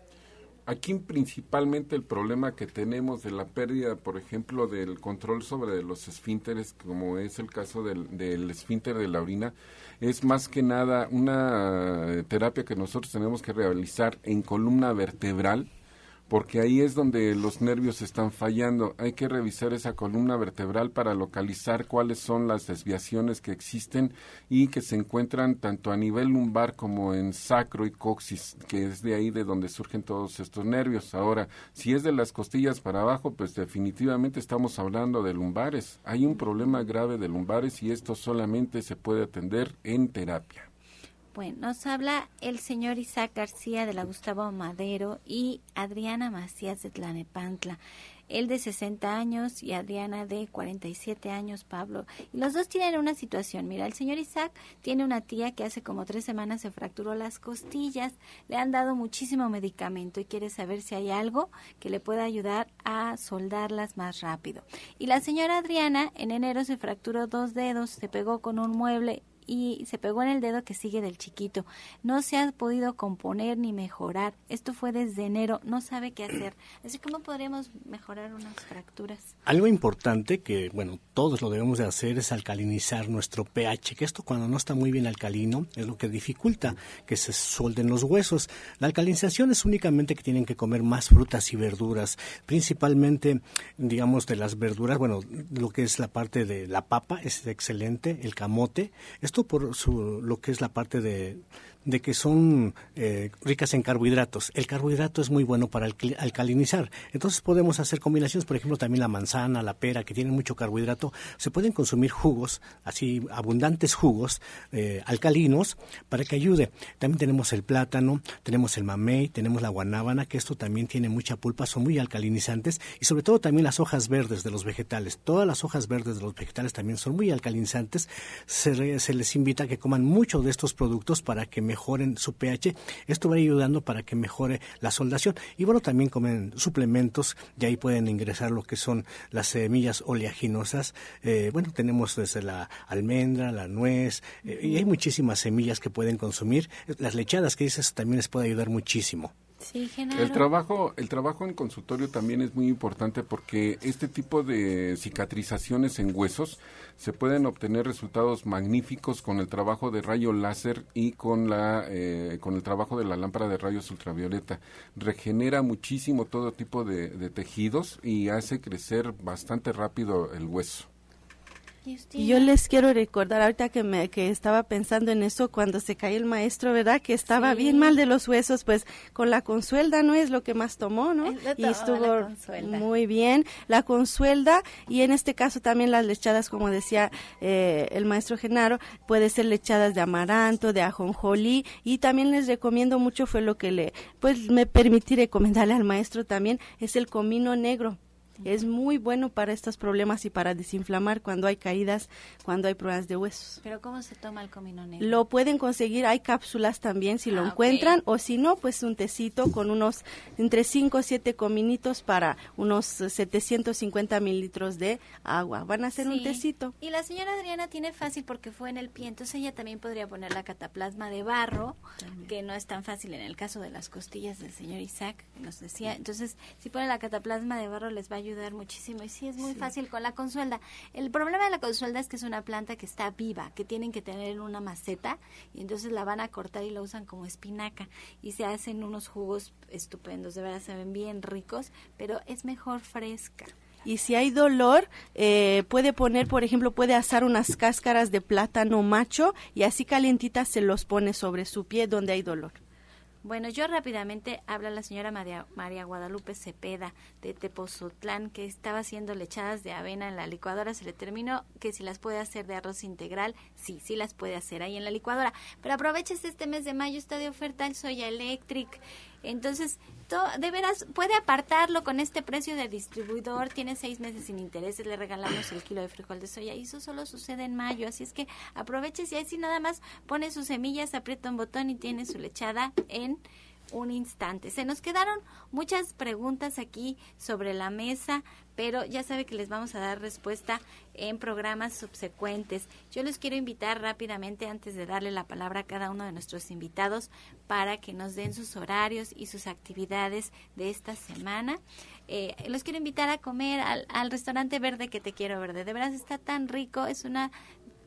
Aquí principalmente el problema que tenemos de la pérdida, por ejemplo, del control sobre los esfínteres, como es el caso del, del esfínter de la orina, es más que nada una terapia que nosotros tenemos que realizar en columna vertebral, porque ahí es donde los nervios están fallando. Hay que revisar esa columna vertebral para localizar cuáles son las desviaciones que existen y que se encuentran tanto a nivel lumbar como en sacro y coxis, que es de ahí de donde surgen todos estos nervios. Ahora, si es de las costillas para abajo, pues definitivamente estamos hablando de lumbares. Hay un problema grave de lumbares y esto solamente se puede atender en terapia. Bueno, nos habla el señor Isaac García de la Gustavo Madero y Adriana Macías de Tlanepantla. Él de 60 años y Adriana de 47 años, Pablo. Y los dos tienen una situación. Mira, el señor Isaac tiene una tía que hace como tres semanas se fracturó las costillas. Le han dado muchísimo medicamento y quiere saber si hay algo que le pueda ayudar a soldarlas más rápido. Y la señora Adriana en enero se fracturó dos dedos, se pegó con un mueble y se pegó en el dedo que sigue del chiquito. No se ha podido componer ni mejorar. Esto fue desde enero. No sabe qué hacer. Así como podríamos mejorar unas fracturas. Algo importante que, bueno, todos lo debemos de hacer es alcalinizar nuestro pH, que esto cuando no está muy bien alcalino es lo que dificulta que se suelden los huesos. La alcalinización es únicamente que tienen que comer más frutas y verduras, principalmente, digamos, de las verduras, bueno, lo que es la parte de la papa es excelente, el camote. Esto por su, lo que es la parte de de que son eh, ricas en carbohidratos. El carbohidrato es muy bueno para alcalinizar. Entonces podemos hacer combinaciones, por ejemplo, también la manzana, la pera, que tienen mucho carbohidrato. Se pueden consumir jugos, así abundantes jugos eh, alcalinos, para que ayude. También tenemos el plátano, tenemos el mamey, tenemos la guanábana, que esto también tiene mucha pulpa, son muy alcalinizantes. Y sobre todo también las hojas verdes de los vegetales. Todas las hojas verdes de los vegetales también son muy alcalinizantes. Se, se les invita a que coman mucho de estos productos para que mejoren su pH. Esto va ayudando para que mejore la soldación. Y bueno, también comen suplementos y ahí pueden ingresar lo que son las semillas oleaginosas. Eh, bueno, tenemos desde la almendra, la nuez, eh, y hay muchísimas semillas que pueden consumir. Las lechadas que dices también les puede ayudar muchísimo. El trabajo, el trabajo en consultorio también es muy importante porque este tipo de cicatrizaciones en huesos se pueden obtener resultados magníficos con el trabajo de rayo láser y con la eh, con el trabajo de la lámpara de rayos ultravioleta. Regenera muchísimo todo tipo de tejidos y hace crecer bastante rápido el hueso y yo les quiero recordar ahorita que me que estaba pensando en eso cuando se cayó el maestro, ¿verdad? Que estaba bien mal de los huesos, pues con la consuelda no es lo que más tomó, ¿no? y estuvo muy bien la consuelda y en este caso también las lechadas, como decía eh, el maestro Genaro, puede ser lechadas de amaranto, de ajonjolí y también les recomiendo mucho fue lo que le, pues me permití recomendarle al maestro también es el comino negro Es muy bueno para estos problemas y para desinflamar cuando hay caídas, cuando hay problemas de huesos. Pero ¿cómo se toma el comino negro? Lo pueden conseguir, hay cápsulas también si lo Ah, encuentran, o si no, pues un tecito con unos entre 5 o 7 cominitos para unos eh, 750 mililitros de agua. Van a hacer un tecito. Y la señora Adriana tiene fácil porque fue en el pie, entonces ella también podría poner la cataplasma de barro, que no es tan fácil en el caso de las costillas del señor Isaac, que nos decía. Entonces, si pone la cataplasma de barro les va a ayudar muchísimo. Y sí, es muy fácil con la consuelda. El problema de la consuelda es que es una planta que está viva, que tienen que tener en una maceta, y entonces la van a cortar y la usan como espinaca. Y se hacen unos jugos estupendos, de verdad se ven bien ricos, pero es mejor fresca. Y si hay dolor, eh, puede poner, por ejemplo, puede asar unas cáscaras de plátano macho y así calientitas se los pone sobre su pie donde hay dolor. Bueno, yo rápidamente habla la señora María, María Guadalupe Cepeda de Tepozotlán que estaba haciendo lechadas de avena en la licuadora. Se le terminó que si las puede hacer de arroz integral, sí, sí las puede hacer ahí en la licuadora. Pero aproveches este mes de mayo, está de oferta el Soya Electric. Entonces, to- de veras, puede apartarlo con este precio de distribuidor. Tiene seis meses sin intereses. Le regalamos el kilo de frijol de soya. Y eso solo sucede en mayo. Así es que aproveches y así nada más pone sus semillas, aprieta un botón y tiene su lechada en un instante. Se nos quedaron muchas preguntas aquí sobre la mesa, pero ya sabe que les vamos a dar respuesta en programas subsecuentes. Yo les quiero invitar rápidamente, antes de darle la palabra a cada uno de nuestros invitados, para que nos den sus horarios y sus actividades de esta semana. Eh, los quiero invitar a comer al, al restaurante verde que te quiero verde. De veras está tan rico, es una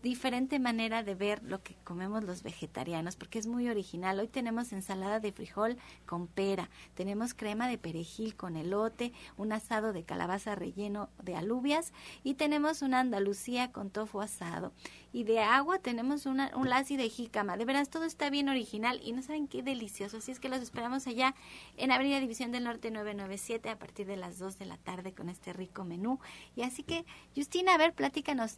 diferente manera de ver lo que comemos los vegetarianos, porque es muy original. Hoy tenemos ensalada de frijol con pera, tenemos crema de perejil con elote, un asado de calabaza relleno de alubias y tenemos una Andalucía con tofu asado. Y de agua tenemos una, un lassi de jícama. De veras, todo está bien original y no saben qué delicioso. Así es que los esperamos allá en Avenida División del Norte 997 a partir de las 2 de la tarde con este rico menú. Y así que, Justina, a ver, platícanos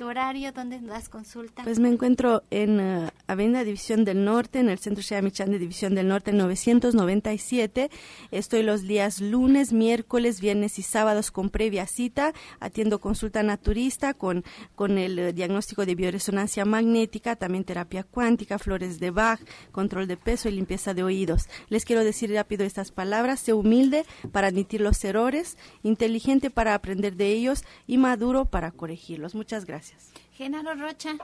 tu horario, dónde das consulta. Pues me encuentro en eh, Avenida División del Norte, en el Centro Shea Michan de División del Norte 997. Estoy los días lunes, miércoles, viernes y sábados con previa cita. Atiendo consulta naturista con, con el eh, diagnóstico de bioresonancia magnética, también terapia cuántica, flores de Bach, control de peso y limpieza de oídos. Les quiero decir rápido estas palabras. Sé humilde para admitir los errores, inteligente para aprender de ellos y maduro para corregirlos. Muchas gracias. Genaro Rocha.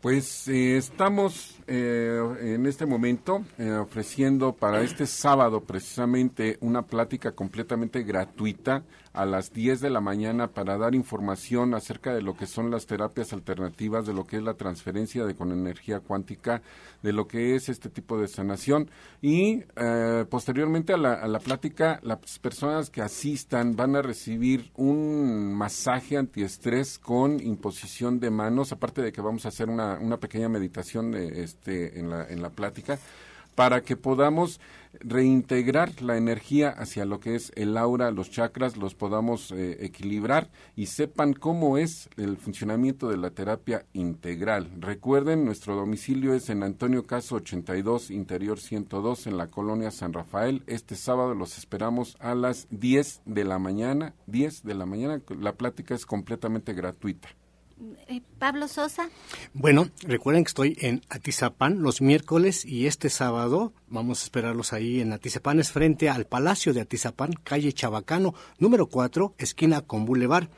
Pues eh, estamos eh, en este momento eh, ofreciendo para este sábado precisamente una plática completamente gratuita a las 10 de la mañana para dar información acerca de lo que son las terapias alternativas, de lo que es la transferencia de con energía cuántica, de lo que es este tipo de sanación. Y eh, posteriormente a la, plática las personas que asistan van a recibir un masaje antiestrés con imposición de manos, aparte de que vamos a hacer una, una pequeña meditación de, este, en, la, en la plática para que podamos reintegrar la energía hacia lo que es el aura, los chakras, los podamos eh, equilibrar y sepan cómo es el funcionamiento de la terapia integral. Recuerden, nuestro domicilio es en Antonio Caso 82, Interior 102, en la colonia San Rafael. Este sábado los esperamos a las 10 de la mañana. 10 de la mañana, la plática es completamente gratuita. Eh, Pablo Sosa. Bueno, recuerden que estoy en Atizapán los miércoles y este sábado vamos a esperarlos ahí en Atizapán, es frente al Palacio de Atizapán, calle Chabacano, número 4, esquina con Boulevard.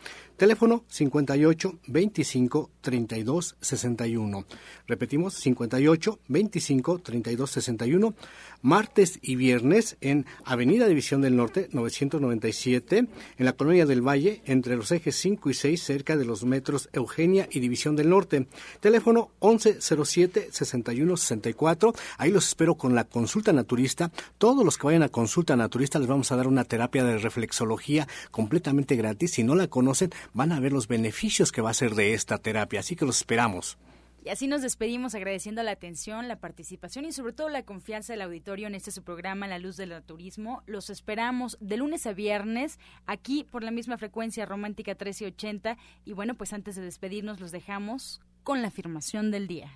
Teléfono 58 25 32 61. Repetimos 58 25 32 61. Martes y viernes en Avenida División del Norte 997 en la Colonia del Valle entre los ejes 5 y 6 cerca de los metros Eugenia y División del Norte. Teléfono 1107 61 64. Ahí los espero con la consulta naturista. Todos los que vayan a consulta naturista les vamos a dar una terapia de reflexología completamente gratis. Si no la conocen, van a ver los beneficios que va a ser de esta terapia. Así que los esperamos. Y así nos despedimos agradeciendo la atención, la participación y sobre todo la confianza del auditorio en este su programa La Luz del Turismo. Los esperamos de lunes a viernes aquí por la misma frecuencia romántica 1380 y bueno, pues antes de despedirnos los dejamos con la afirmación del día.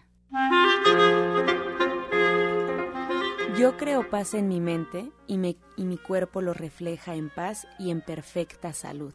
Yo creo paz en mi mente y, me, y mi cuerpo lo refleja en paz y en perfecta salud.